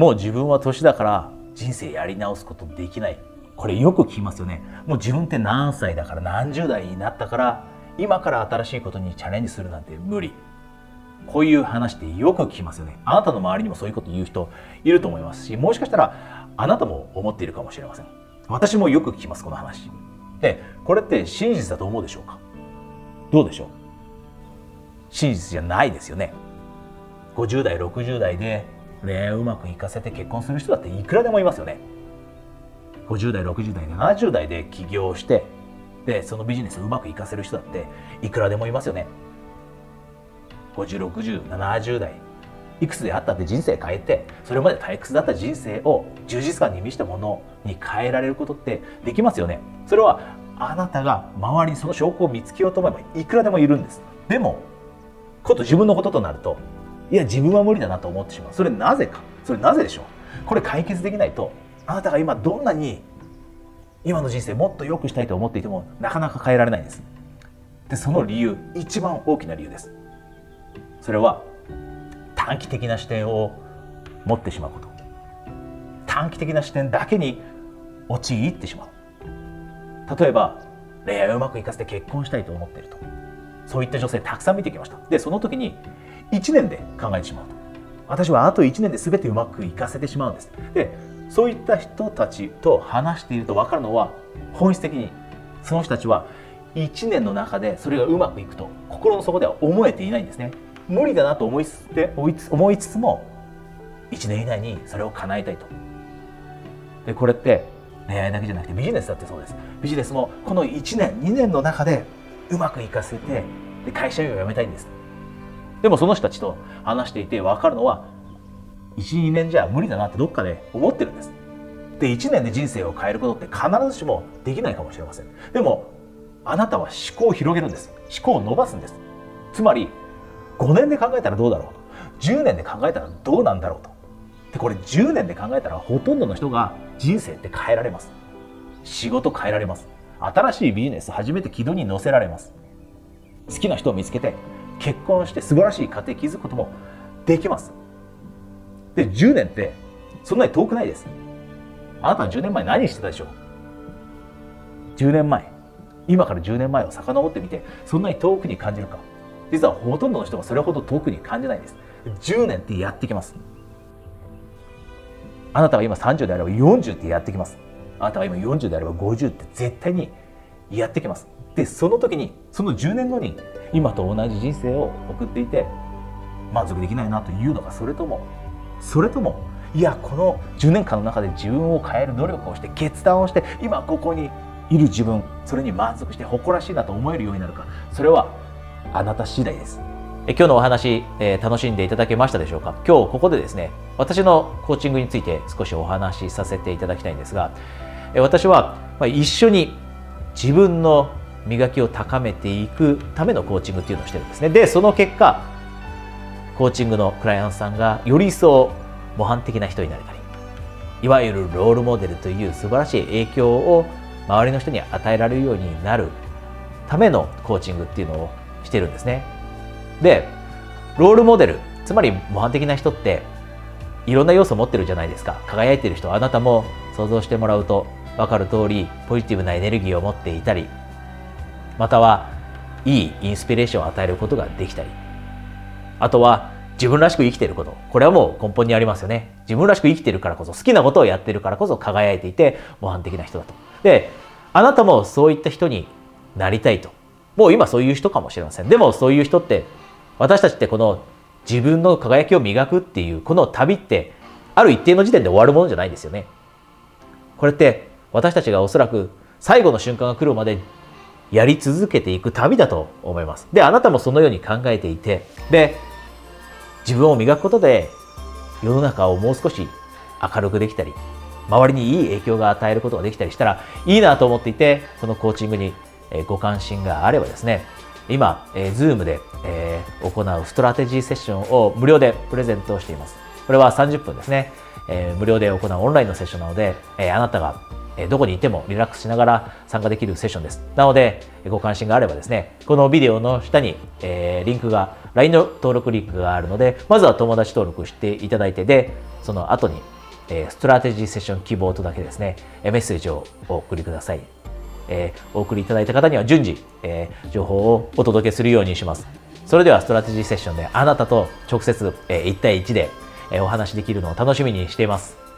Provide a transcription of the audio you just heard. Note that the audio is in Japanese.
もう自分は年だから人生やり直すことできない。これよく聞きますよね。もう自分って何歳だから何十代になったから今から新しいことにチャレンジするなんて無理。こういう話ってよく聞きますよね。あなたの周りにもそういうこと言う人いると思いますしもしかしたらあなたも思っているかもしれません。私もよく聞きますこの話。でこれって真実だと思うでしょうか？どうでしょう？真実じゃないですよね。50代60代で恋愛をうまくいかせて結婚する人だっていくらでもいますよね。50代60代70代で起業してでそのビジネスをうまくいかせる人だっていくらでもいますよね。506070代いくつであったって人生変えてそれまで退屈だった人生を充実感に満ちたものに変えられることってできますよね。それはあなたが周りにその証拠を見つけようと思えばいくらでもいるんです。でもこと自分のこととなるといや自分は無理だなと思ってしまう。それなぜか？それなぜでしょう？これ解決できないとあなたが今どんなに今の人生もっと良くしたいと思っていてもなかなか変えられないんです。でその理由一番大きな理由です。それは短期的な視点を持ってしまうこと。短期的な視点だけに陥ってしまう。例えば恋愛をうまくいかせて結婚したいと思っていると。そういった女性たくさん見てきました。でその時に1年で考えてしまうと。私はあと1年で全てうまくいかせてしまうんです。でそういった人たちと話していると分かるのは本質的にその人たちは1年の中でそれがうまくいくと心の底では思えていないんですね。無理だなと思いつつ思いつつも1年以内にそれを叶えたいと。でこれって恋愛だけじゃなくてビジネスだってそうです。ビジネスもこの1年2年の中でうまくいかせてで会社員を辞めたいんです。でもその人たちと話していて分かるのは12年じゃ無理だなってどっかで思ってるんです。で1年で人生を変えることって必ずしもできないかもしれません。でもあなたは思考を広げるんです。思考を伸ばすんです。つまり5年で考えたらどうだろうと。10年で考えたらどうなんだろうと。でこれ10年で考えたらほとんどの人が人生って変えられます。仕事変えられます。新しいビジネス初めて軌道に乗せられます。好きな人を見つけて結婚して素晴らしい家庭築くこともできます。で10年ってそんなに遠くないです。あなたは10年前何してたでしょう？10年前。今から10年前を遡ってみてそんなに遠くに感じるか。実はほとんどの人がそれほど遠くに感じないんです。10年ってやってきます。あなたが今30であれば40ってやってきます。あなたが今40であれば50って絶対にやってきます。でその時にその10年後に今と同じ人生を送っていて満足できないなというのかそれともそれともいやこの10年間の中で自分を変える努力をして決断をして今ここにいる自分それに満足して誇らしいなと思えるようになるか。それはあなた次第です。え今日のお話、えー、楽しんでいただけましたでしょうか？今日ここでですね私のコーチングについて少しお話しさせていただきたいんですが、私は、一緒に自分の磨きを高めていくためのコーチングっていうのをしてるんですね。でその結果コーチングのクライアントさんがより一層模範的な人になれたりいわゆるロールモデルという素晴らしい影響を周りの人に与えられるようになるためのコーチングっていうのをしてるんですね。でロールモデルつまり模範的な人っていろんな要素を持ってるじゃないですか。輝いてる人あなたも想像してもらうと分かる通りポジティブなエネルギーを持っていたりまたはいいインスピレーションを与えることができたり。あとは自分らしく生きていること。これはもう根本にありますよね。自分らしく生きているからこそ好きなことをやっているからこそ輝いていて模範的な人だと。であなたもそういった人になりたいと。もう今そういう人かもしれません。でもそういう人って私たちってこの自分の輝きを磨くっていうこの旅ってある一定の時点で終わるものじゃないんですよね。これって私たちがおそらく最後の瞬間が来るまでやり続けていく旅だと思います。で、あなたもそのように考えていて、で、自分を磨くことで世の中をもう少し明るくできたり、周りにいい影響が与えることができたりしたらいいなと思っていて、このコーチングにご関心があればですね、今、えー、Zoom で、え、行うストラテジーセッションを無料でプレゼントしています。これは30分ですね。え、無料で行うオンラインのセッションなので、え、あなたがどこにいてもリラックスしながら参加できるセッションです。なので、ご関心があればですね、このビデオの下に、えー、リンクが、LINE の登録リンクがあるので、まずは友達登録していただいて、で、その後に、えー、ストラテジーセッション希望とだけですね、メッセージをお送りください。えー、お送りいただいた方には順次、えー、情報をお届けするようにします。それではストラテジーセッションであなたと直接、えー、1対1で、えー、お話しできるのを楽しみにしています。